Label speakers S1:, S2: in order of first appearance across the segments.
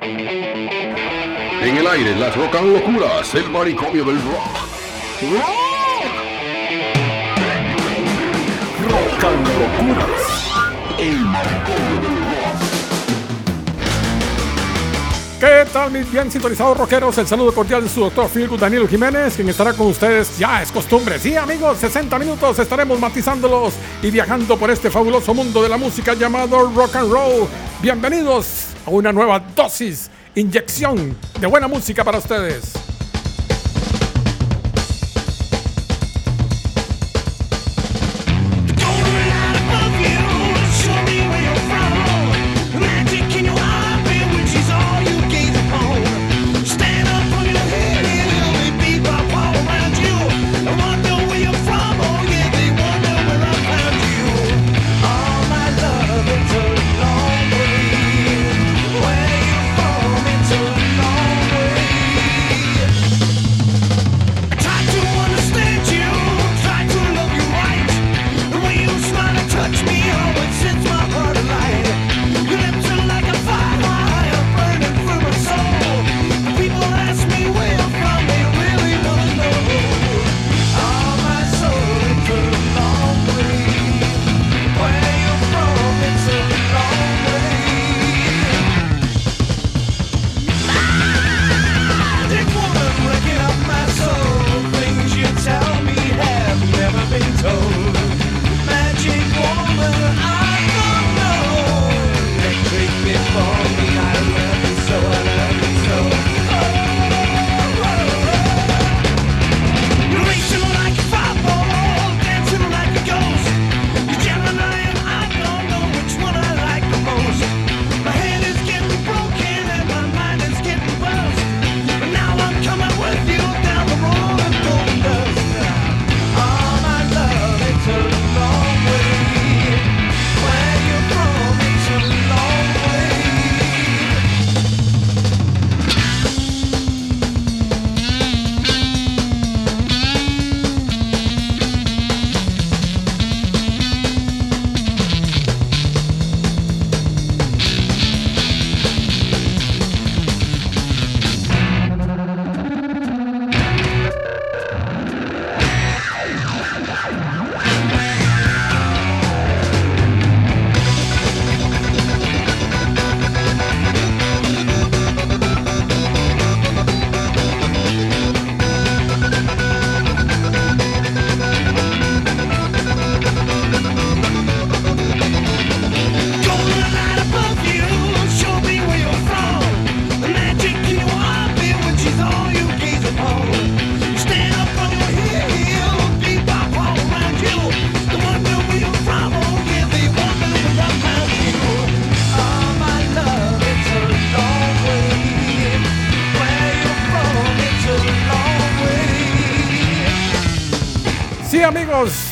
S1: En el aire, las rocan locuras, el manicomio del rock. ¡Rock! Rocan locuras, el manicomio del rock.
S2: ¿Qué tal mis bien sintonizados rockeros? El saludo cordial de su doctor Philgood Danilo Jiménez, quien estará con ustedes, ya es costumbre. Sí amigos, 60 minutos estaremos matizándolos y viajando por este fabuloso mundo de la música llamado rock and roll. Bienvenidos a una nueva dosis, inyección de buena música para ustedes.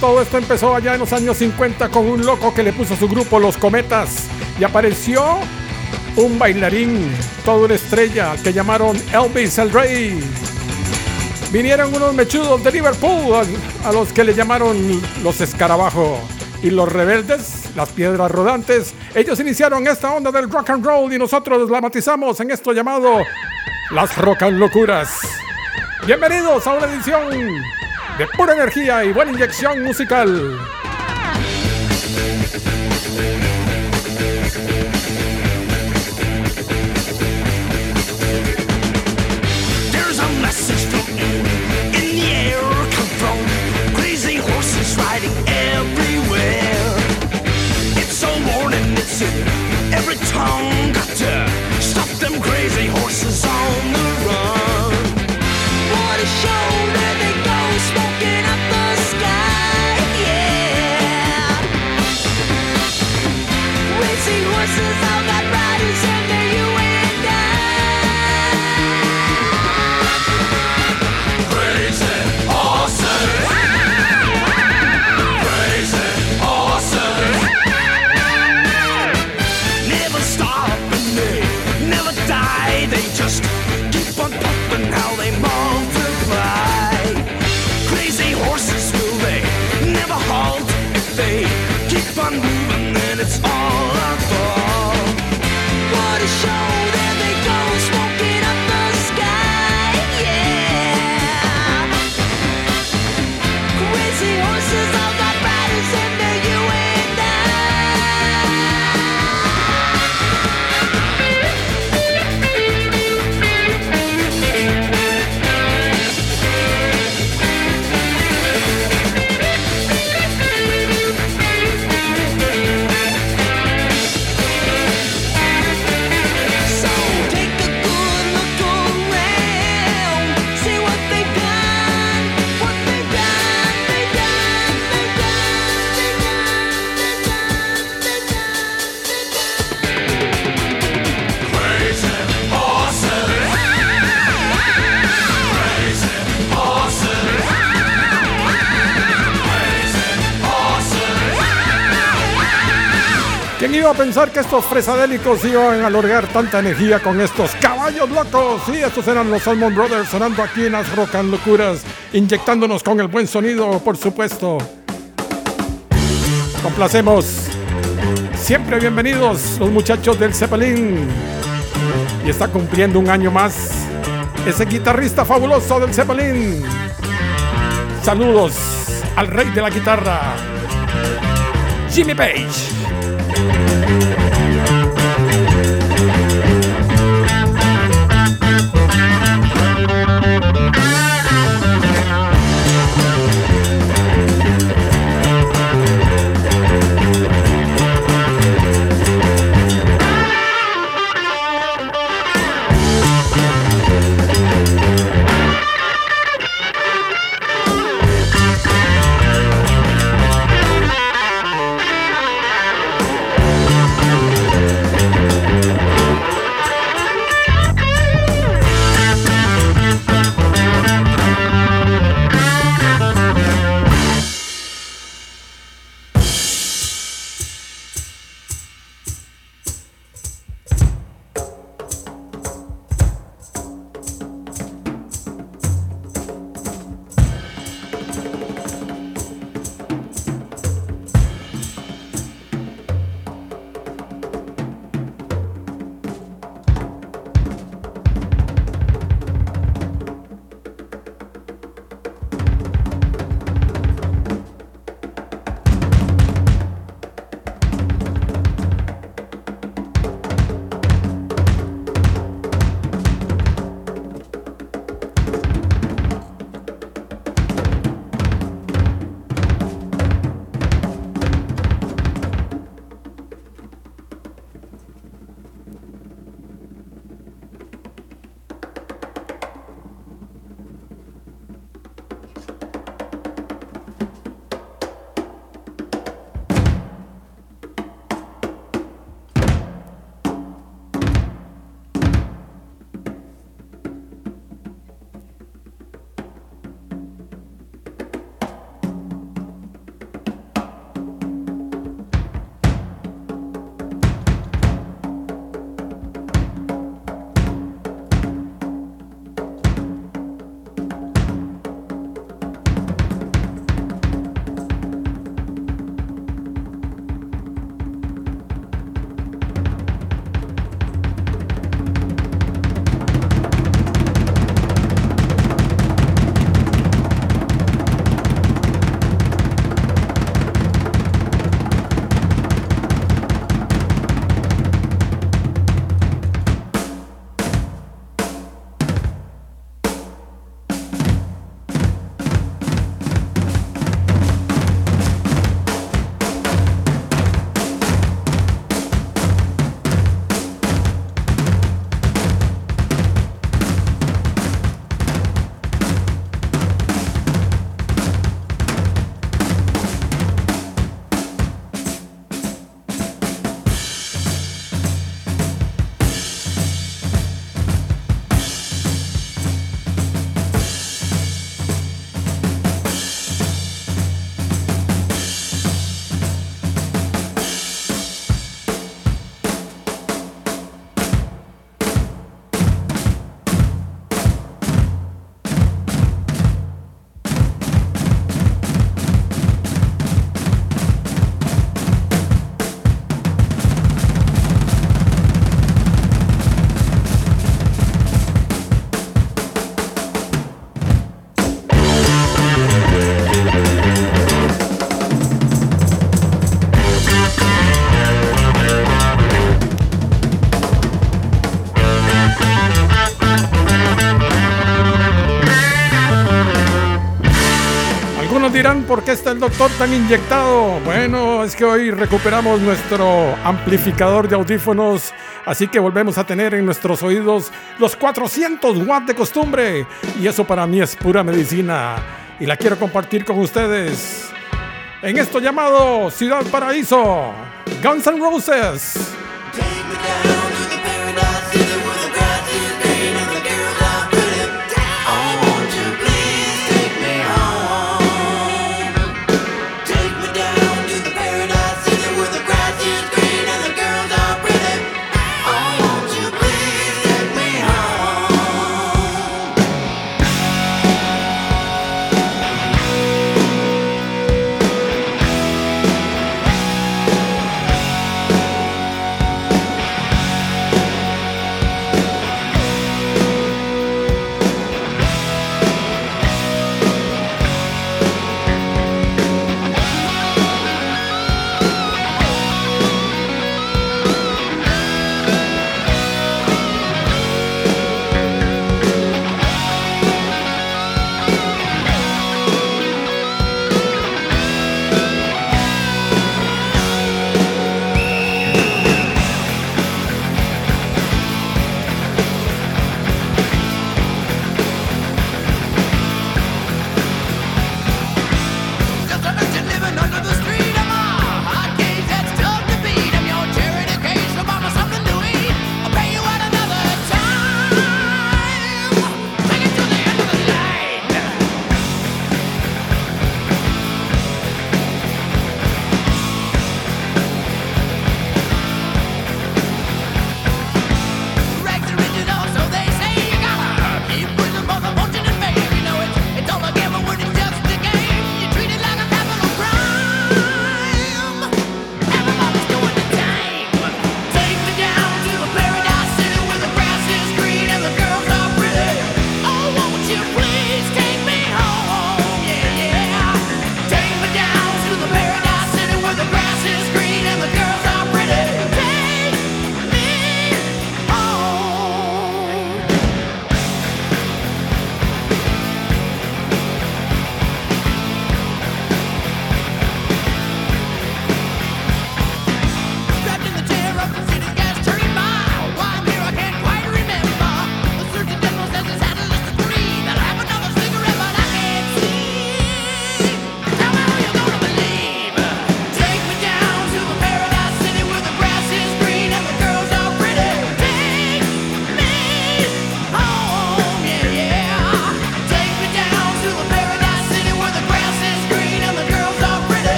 S2: Todo esto empezó allá en los años 50 con un loco que le puso a su grupo Los Cometas y apareció un bailarín, todo una estrella, que llamaron Elvis el Rey. Vinieron unos mechudos de Liverpool a, los que le llamaron los escarabajos y los rebeldes, las piedras rodantes. Ellos iniciaron esta onda del rock and roll y nosotros la matizamos en esto llamado las rock and locuras. Bienvenidos a una edición de pura energía y buena inyección musical.
S3: There's a message from you in the air, come from crazy horses riding everywhere. It's a warning, it's in every tongue. Got to stop them crazy horses on the run.
S4: Iba a pensar que estos fresadélicos iban a lograr tanta energía con estos caballos locos? Sí, estos eran los Salmon Brothers sonando aquí en las Rocan Locuras, inyectándonos con el buen sonido, por supuesto. Complacemos. Siempre bienvenidos los muchachos del Zeppelin. Y está cumpliendo un año más ese guitarrista fabuloso del Zeppelin. Saludos al rey de la guitarra, Jimmy Page. Yeah. Por qué está el doctor tan inyectado. Bueno, es que hoy recuperamos nuestro amplificador de audífonos, así que volvemos a tener en nuestros oídos los 400 watts de costumbre. Y eso para mí es pura medicina y la quiero compartir con ustedes. En esto llamado Ciudad Paraíso, Guns N' Roses.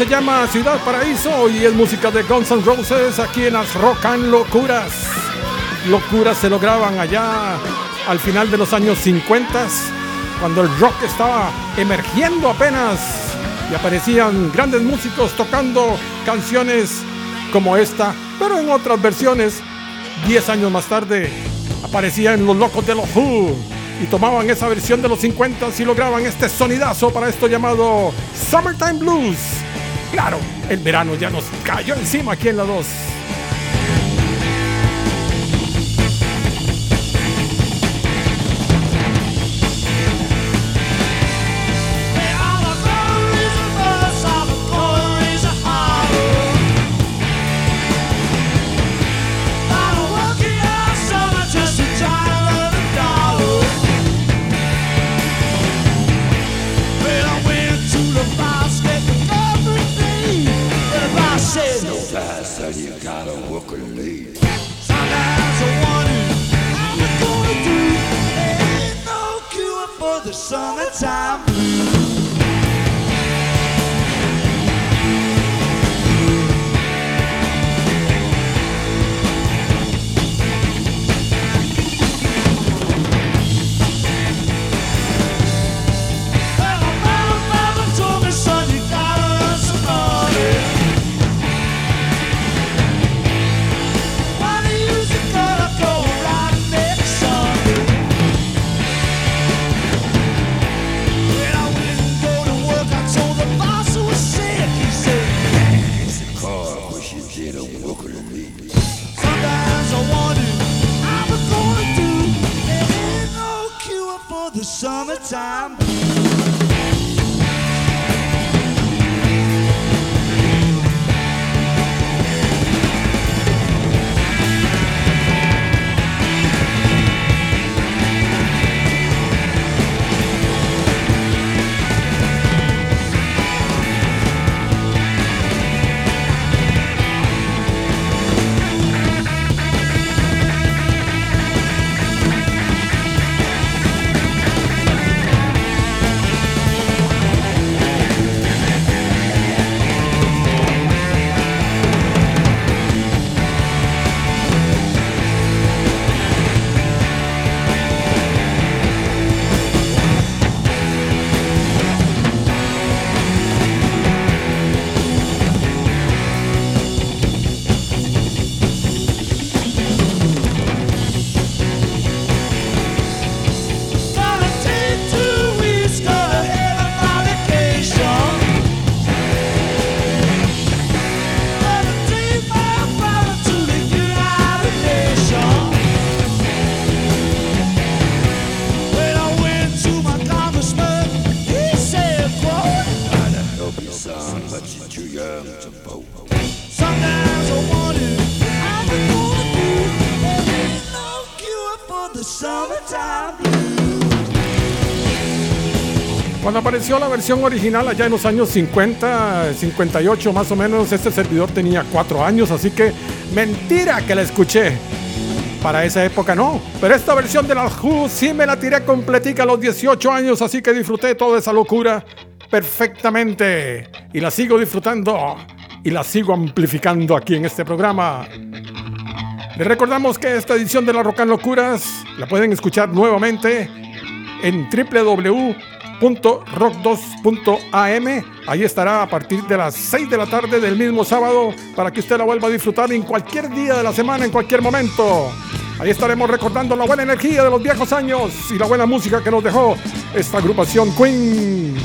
S4: Se llama Ciudad Paraíso y es música de Guns N' Roses aquí en las Rock and Locuras. Locuras se lograban allá al final de los años 50, cuando el rock estaba emergiendo apenas y aparecían grandes músicos tocando canciones como esta, pero en otras versiones. Diez años más tarde aparecían los locos de los Who y tomaban esa versión de los 50 y lograban este sonidazo para esto llamado Summertime Blues. Claro, el verano ya nos cayó encima aquí en la 2. Apareció la versión original allá en los años 50, 58 más o menos, este servidor tenía 4 años, así que mentira que la escuché. Para esa época no, pero esta versión de la Who sí me la tiré completica a los 18 años, así que disfruté toda esa locura perfectamente y la sigo disfrutando y la sigo amplificando aquí en este programa. Les recordamos que esta edición de la Rocan Locuras la pueden escuchar nuevamente en www rock2.am. Ahí estará a partir de las 6 de la tarde del mismo sábado para que usted la vuelva a disfrutar en cualquier día de la semana, en cualquier momento. Ahí estaremos recordando la buena energía de los viejos años y la buena música que nos dejó esta agrupación Queen.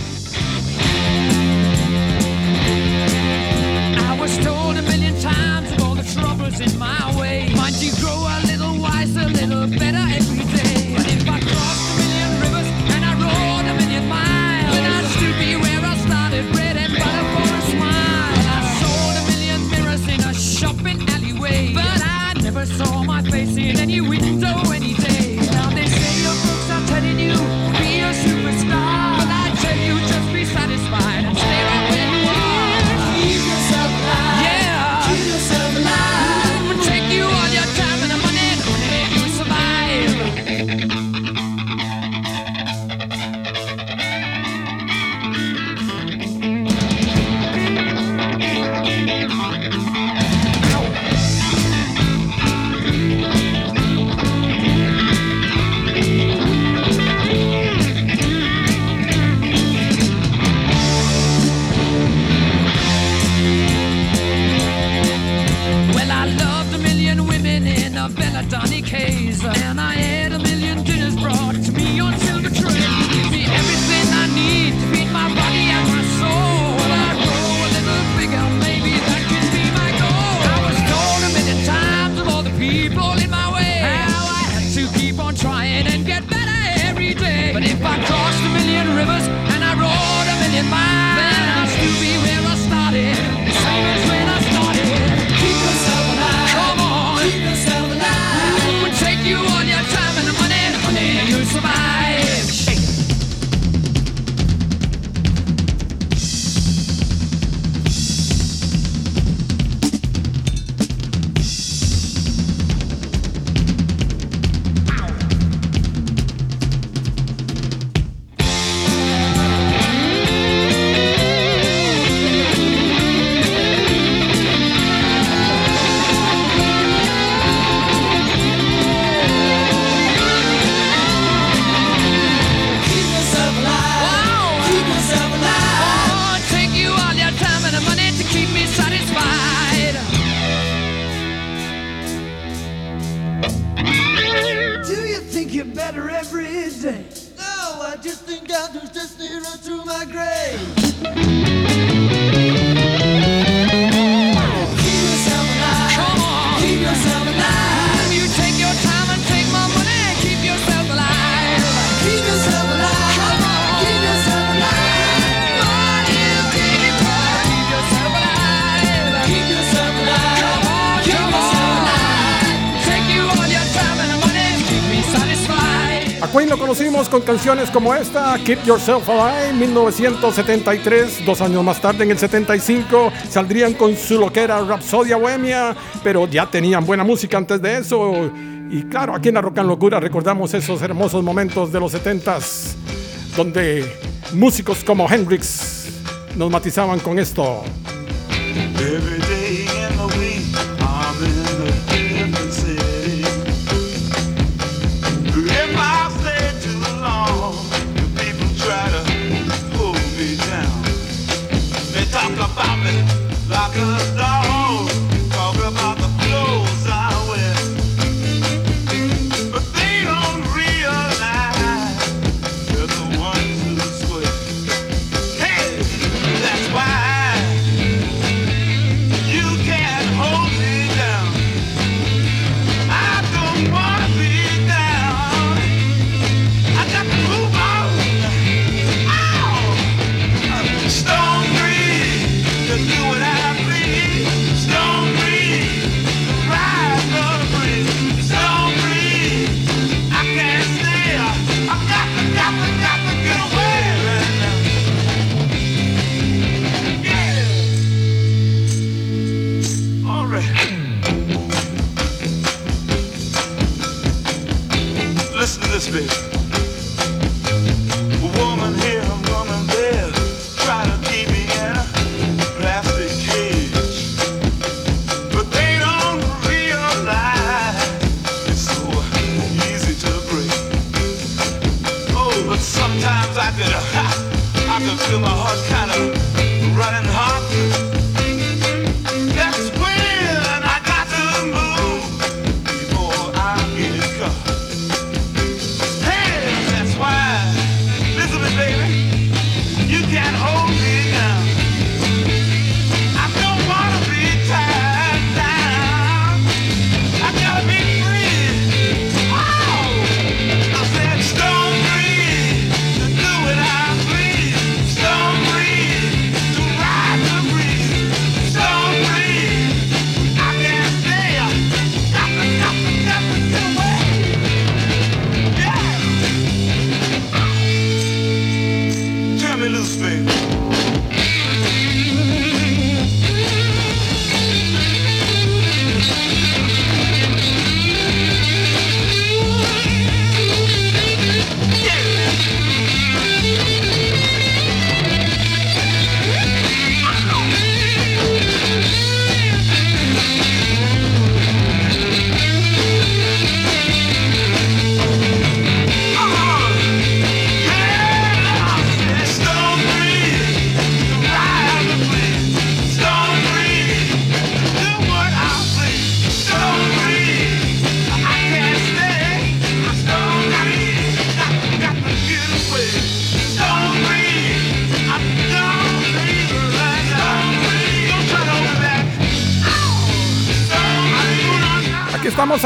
S5: Como esta, Keep Yourself Alive, 1973. Dos años más tarde, en el 75, saldrían con su loquera Rapsodia Bohemia, pero ya tenían buena música antes de eso. Y claro, aquí en la Rock and Locura recordamos esos hermosos momentos de los 70s, donde músicos como Hendrix nos matizaban con esto.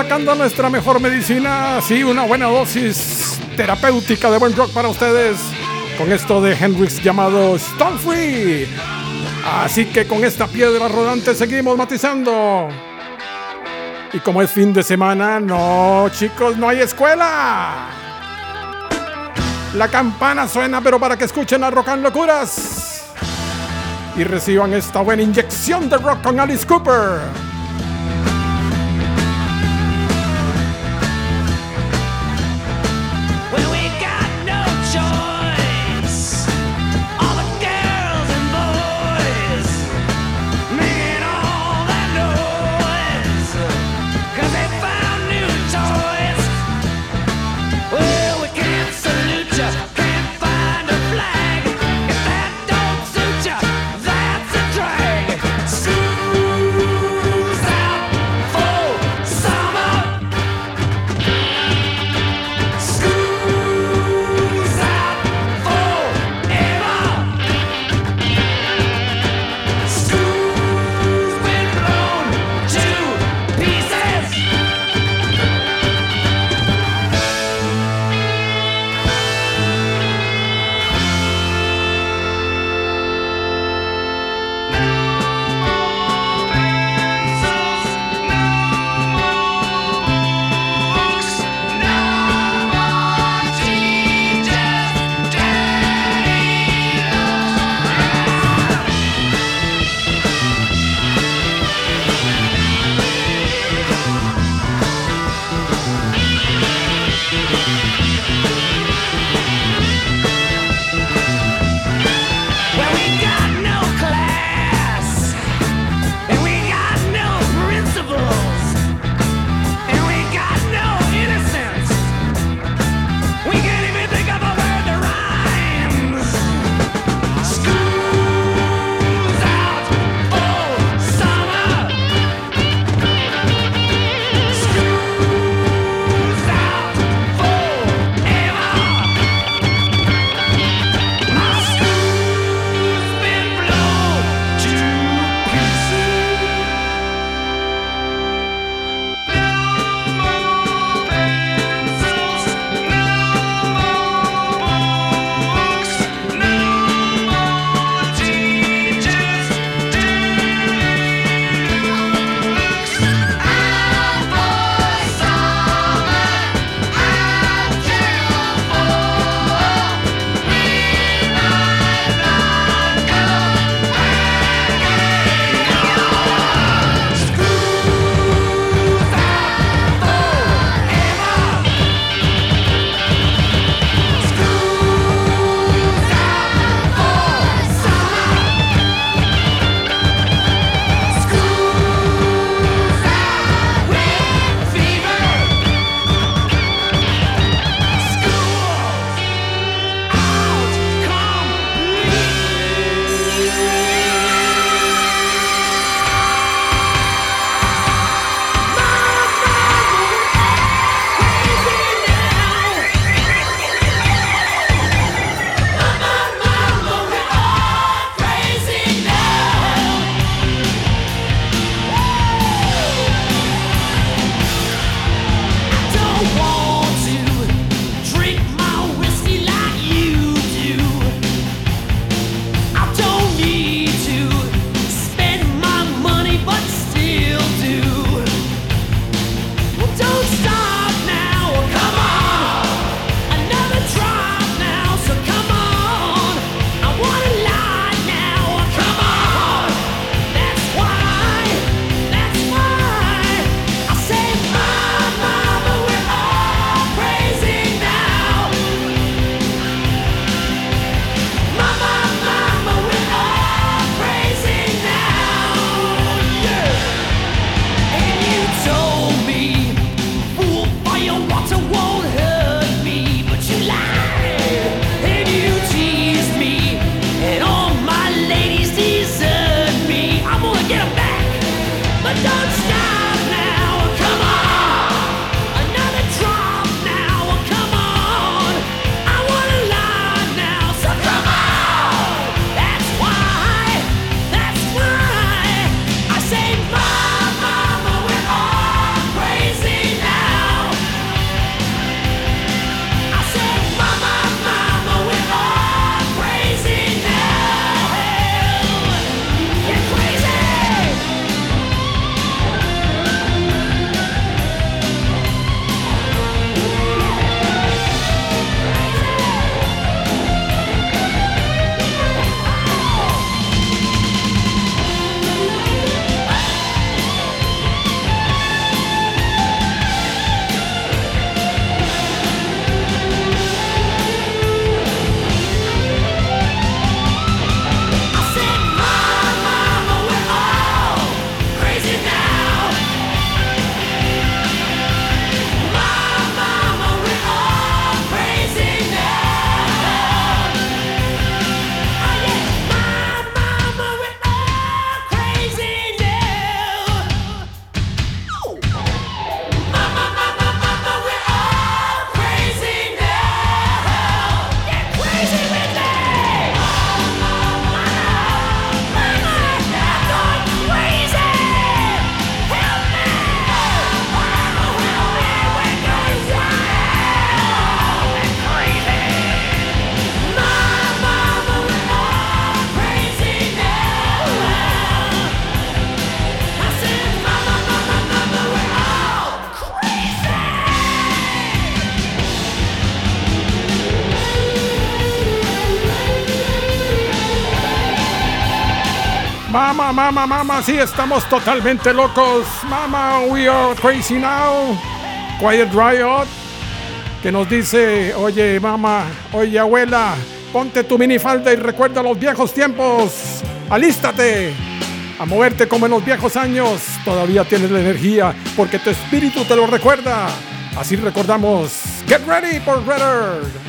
S5: Sacando nuestra mejor medicina, sí, una buena dosis terapéutica de buen rock para ustedes con esto de Hendrix llamado Stone Free. Así que con esta piedra rodante seguimos matizando. Y como es fin de semana, no chicos, no hay escuela. La campana suena, pero para que escuchen a Rock Locuras y reciban esta buena inyección de rock con Alice Cooper.
S6: Mama, mama, sí, estamos totalmente locos. Mama, we are crazy now. Quiet Riot, que nos dice, oye, mama, oye, abuela, ponte tu minifalda y recuerda los viejos tiempos. Alístate a moverte como en los viejos años. Todavía tienes la energía porque tu espíritu te lo recuerda. Así recordamos. Get ready for Redder.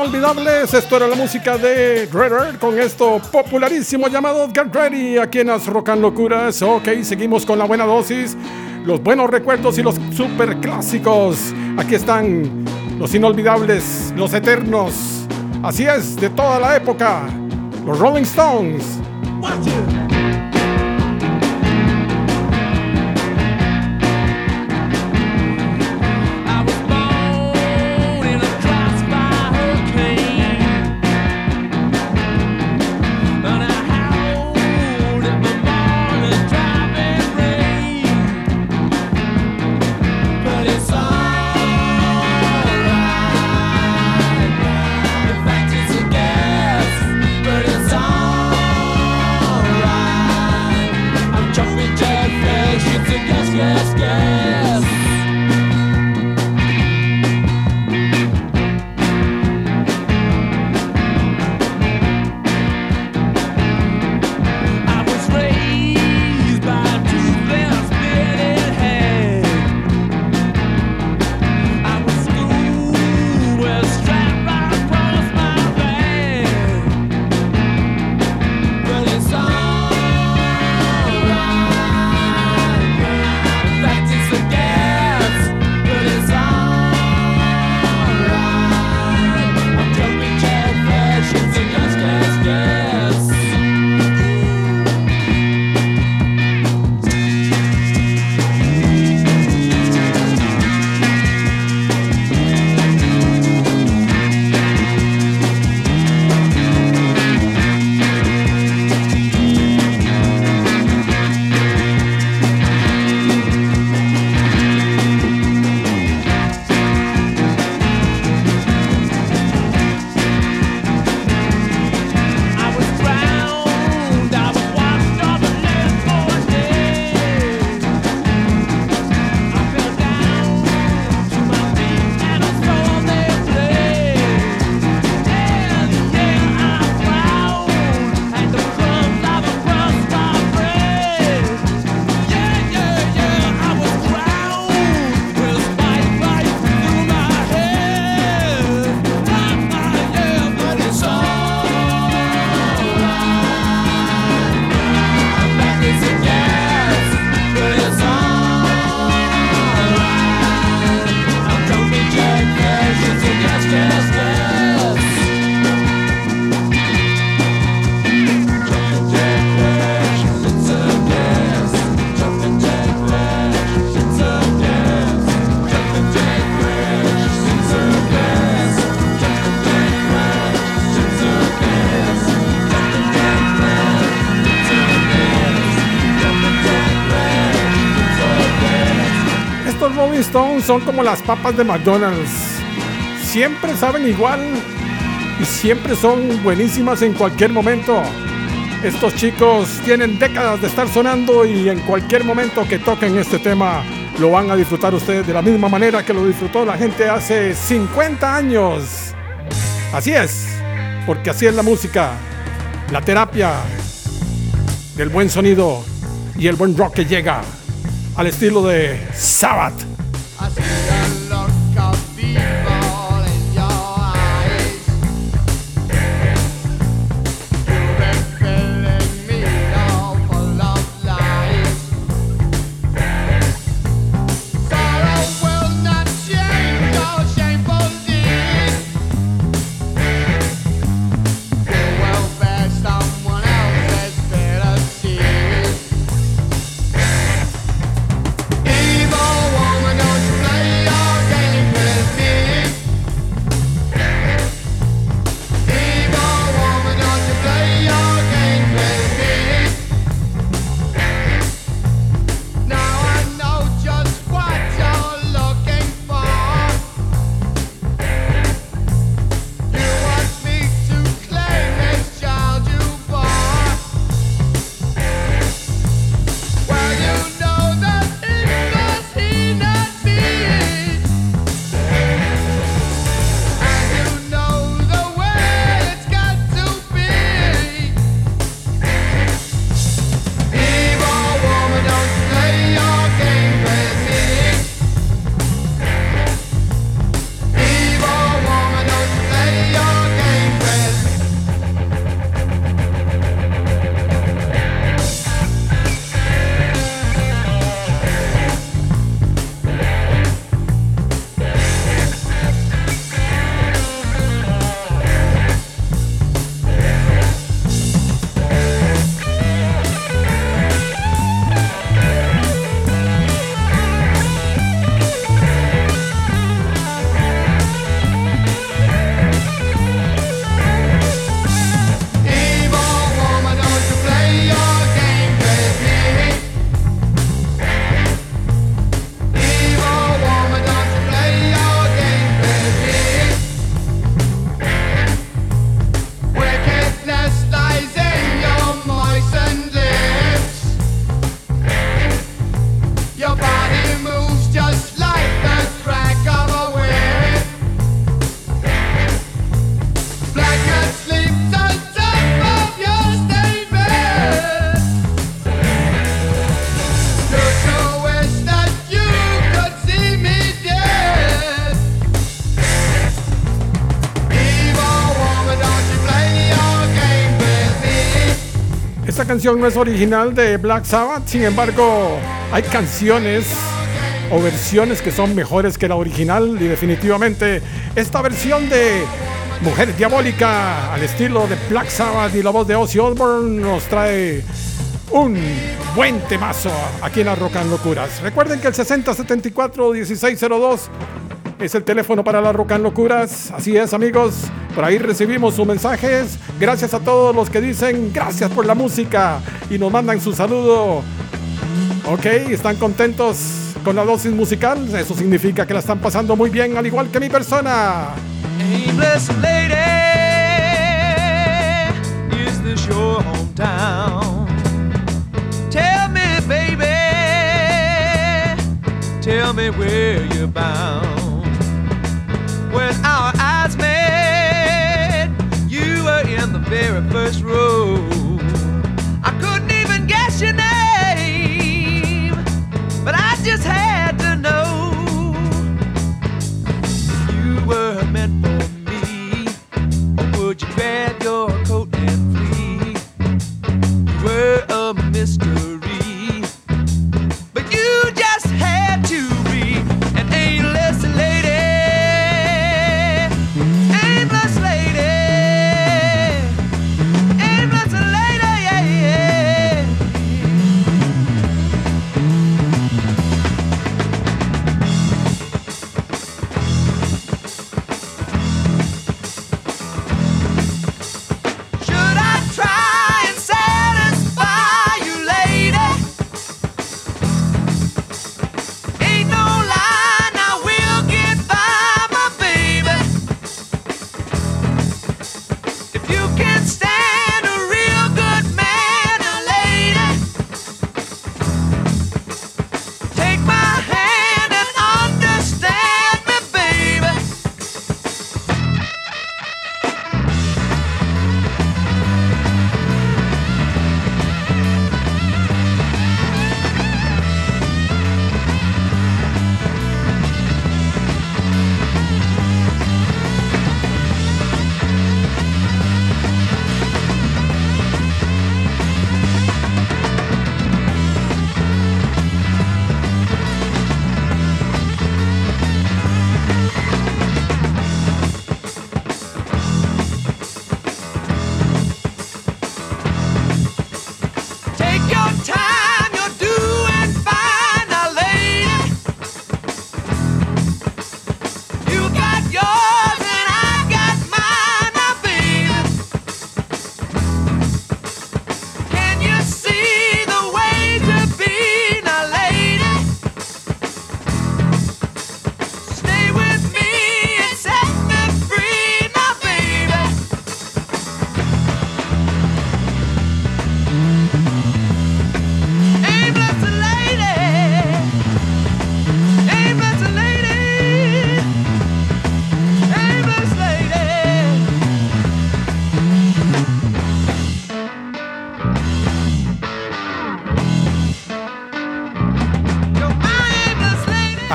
S6: Inolvidables. Esto era la música de Redder con esto popularísimo llamado Get Ready aquí en las Rocan Locuras. Ok, seguimos con la buena dosis, los buenos recuerdos y los super clásicos. Aquí están los inolvidables, los eternos. Así es, de toda la época. Los Rolling Stones.
S7: Rolling Stones son como las papas de McDonald's. Siempre saben igual y siempre son buenísimas en cualquier momento. Estos chicos tienen décadas de estar sonando y en cualquier momento que toquen este tema lo van a disfrutar ustedes de la misma manera que lo disfrutó la gente hace 50 años. Así es, porque así es la música, la terapia del buen sonido y el buen rock que llega al estilo de Sabbath. No es original de Black Sabbath, sin embargo, hay canciones o versiones que son mejores que la original y definitivamente esta versión de Mujer Diabólica al estilo de Black Sabbath y la voz de Ozzy Osbourne nos trae un buen temazo aquí en las Rocan Locuras. Recuerden que el 6074-1602 es el teléfono para las Rocan Locuras. Así es, amigos. Por ahí recibimos sus mensajes. Gracias a todos los que dicen gracias por la música y nos mandan su saludo. Ok, están contentos con la dosis musical. Eso significa que la están pasando muy bien, al igual que mi persona. lady, is this your hometown? Tell me, baby, tell me where you're bound. When our very first row.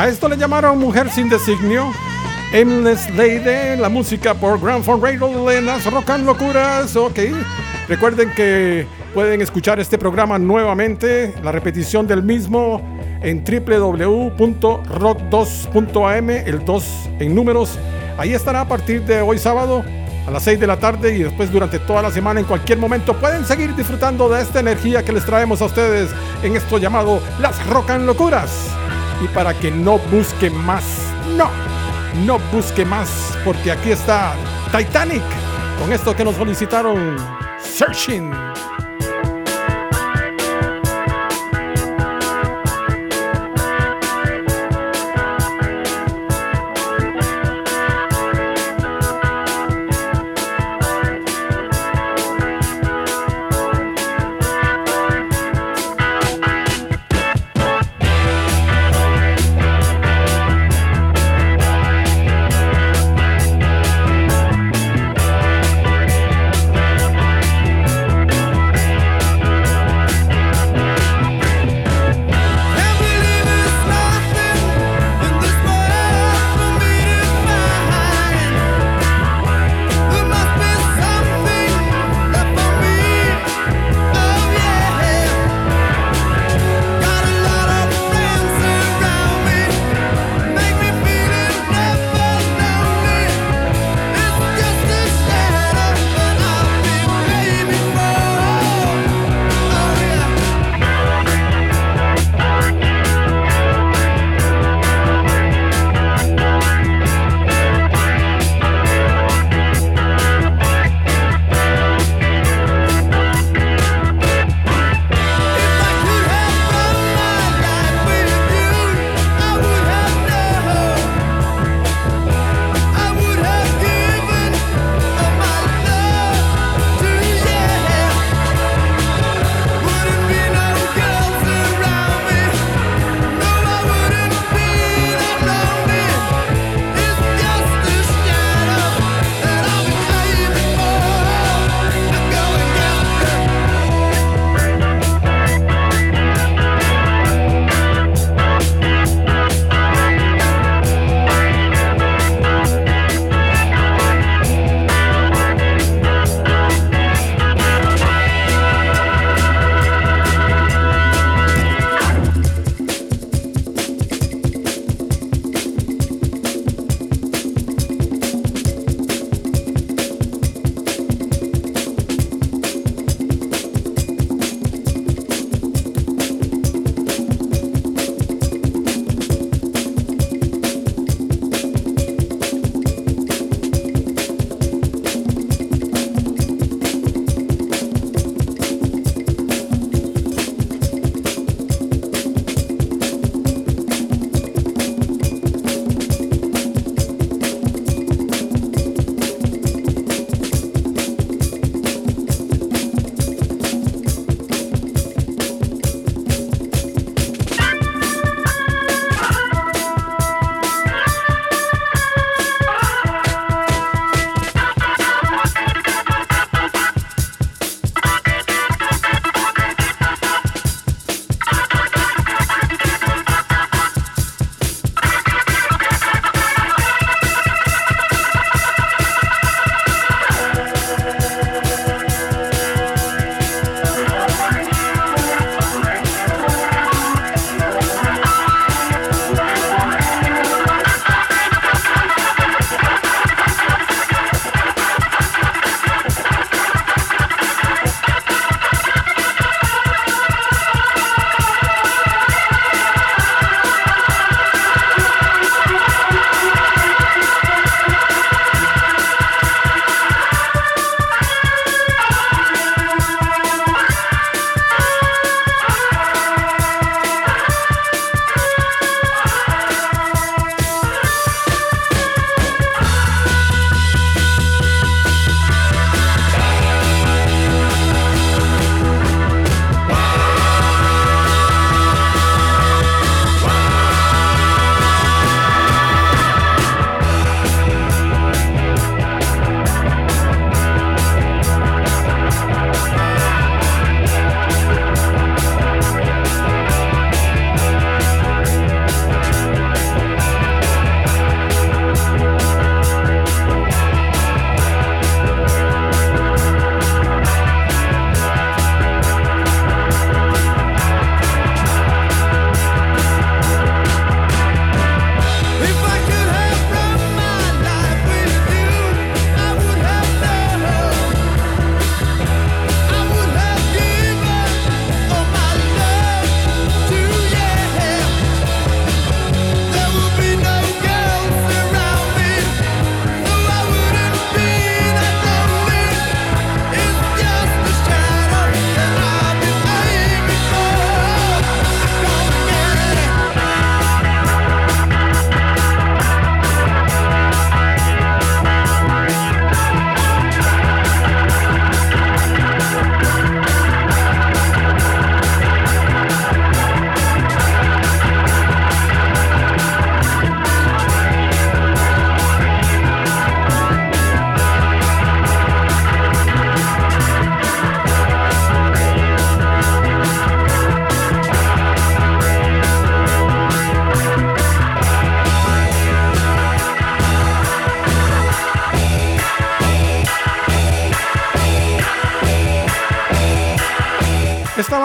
S7: A
S4: esto le llamaron Mujer sin designio. Aimless Lady, la música por Grand Fond Radio en las Rock and Locuras. Ok. Recuerden que pueden escuchar este programa nuevamente, la repetición del mismo en www.rock2.am, el 2 en números. Ahí estará a partir de hoy sábado a las 6 de la tarde y después durante toda la semana en cualquier momento pueden seguir disfrutando de esta energía que les traemos a ustedes en esto llamado Las Rocan Locuras. Y para que no busque más, no, no busque más, porque aquí está Titanic con esto que nos solicitaron Searching.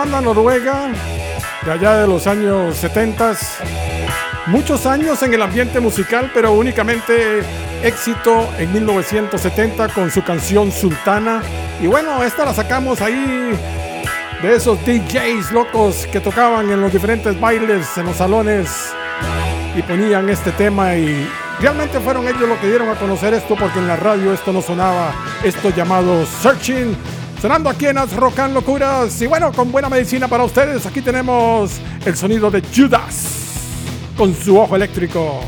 S4: Banda noruega de allá de los años 70, muchos años en el ambiente musical, pero únicamente éxito en 1970 con su canción Sultana. Y bueno, esta la sacamos ahí de esos DJs locos que tocaban en los diferentes bailes, en los salones y ponían este tema y realmente fueron ellos los que dieron a conocer esto porque en la radio esto no sonaba, esto llamado Searching, sonando aquí en As Rock and Locuras y bueno, con buena medicina para ustedes, aquí tenemos el sonido de Judas con su ojo eléctrico.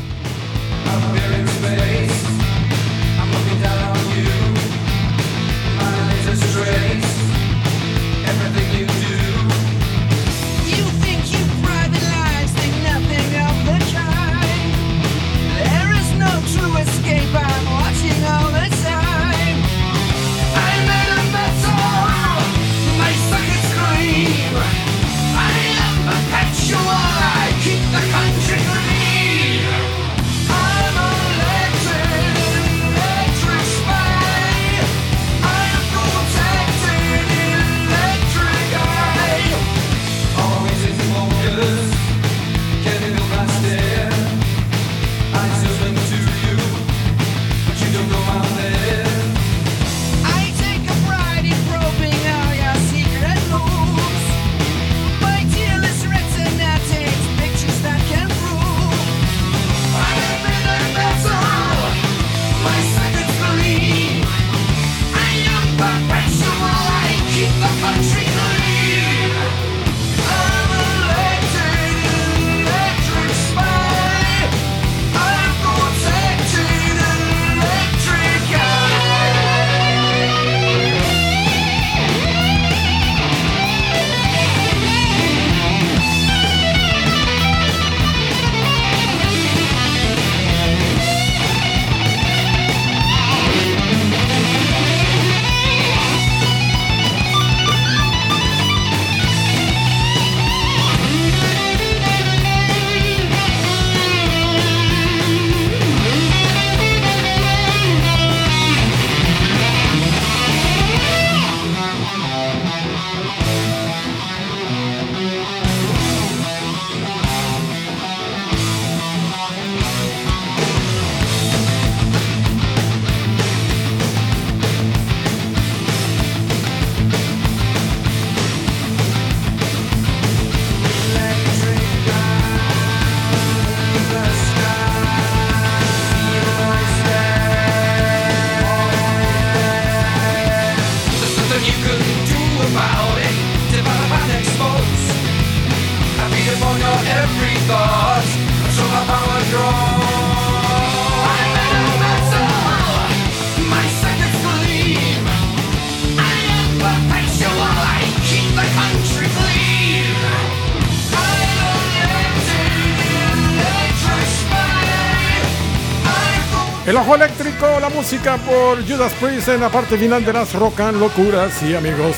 S4: Eléctrico, la música por Judas Priest en la parte final de las Rock Locuras. Y amigos,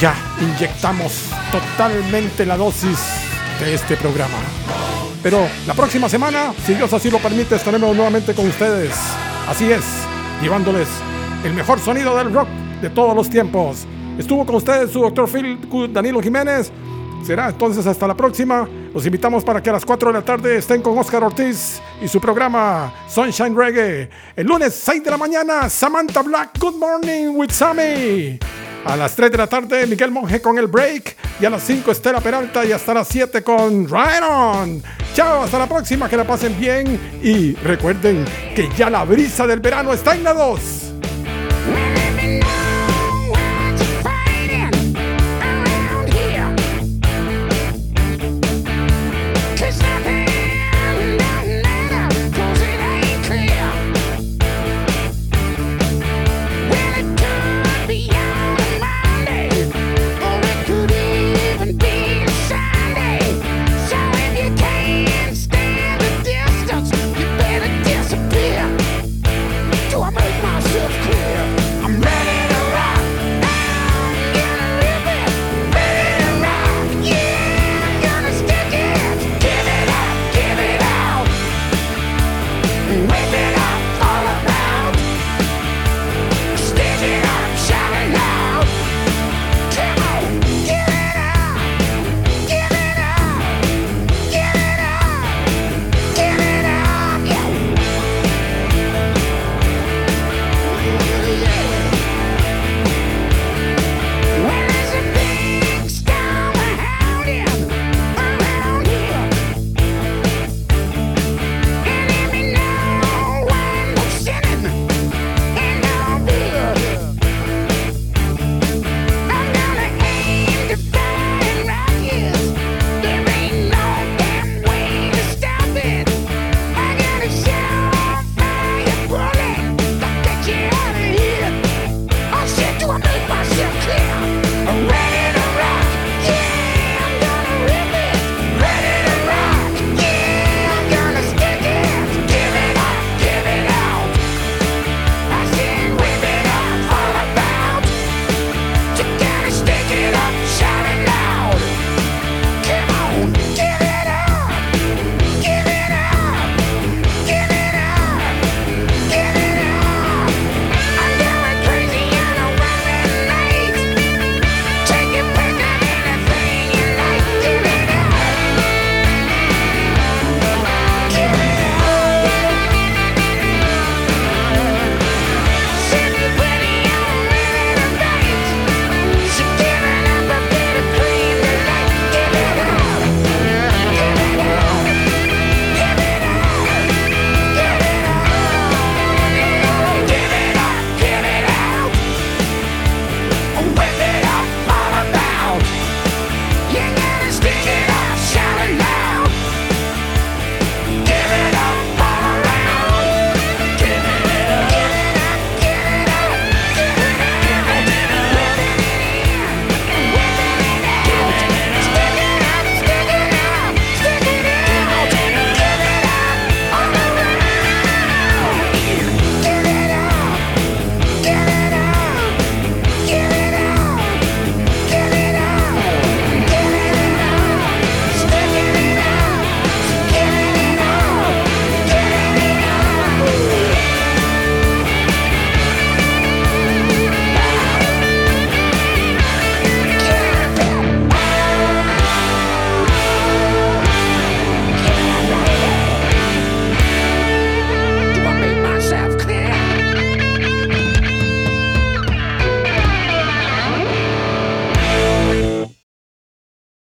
S4: ya inyectamos totalmente la dosis de este programa. Pero la próxima semana, si Dios así lo permite, estaremos nuevamente con ustedes. Así es, llevándoles el mejor sonido del rock de todos los tiempos. Estuvo con ustedes su doctor Phil Danilo Jiménez. Será entonces hasta la próxima. Los invitamos para que a las 4 de la tarde estén con Oscar Ortiz y su programa Sunshine Reggae. El lunes 6 de la mañana, Samantha Black, Good Morning with Sammy. A las 3 de la tarde, Miguel Monge con el break. Y a las 5, Estela Peralta. Y hasta las 7 con Ryan. Chao, hasta la próxima, que la pasen bien. Y recuerden que ya la brisa del verano está en la 2.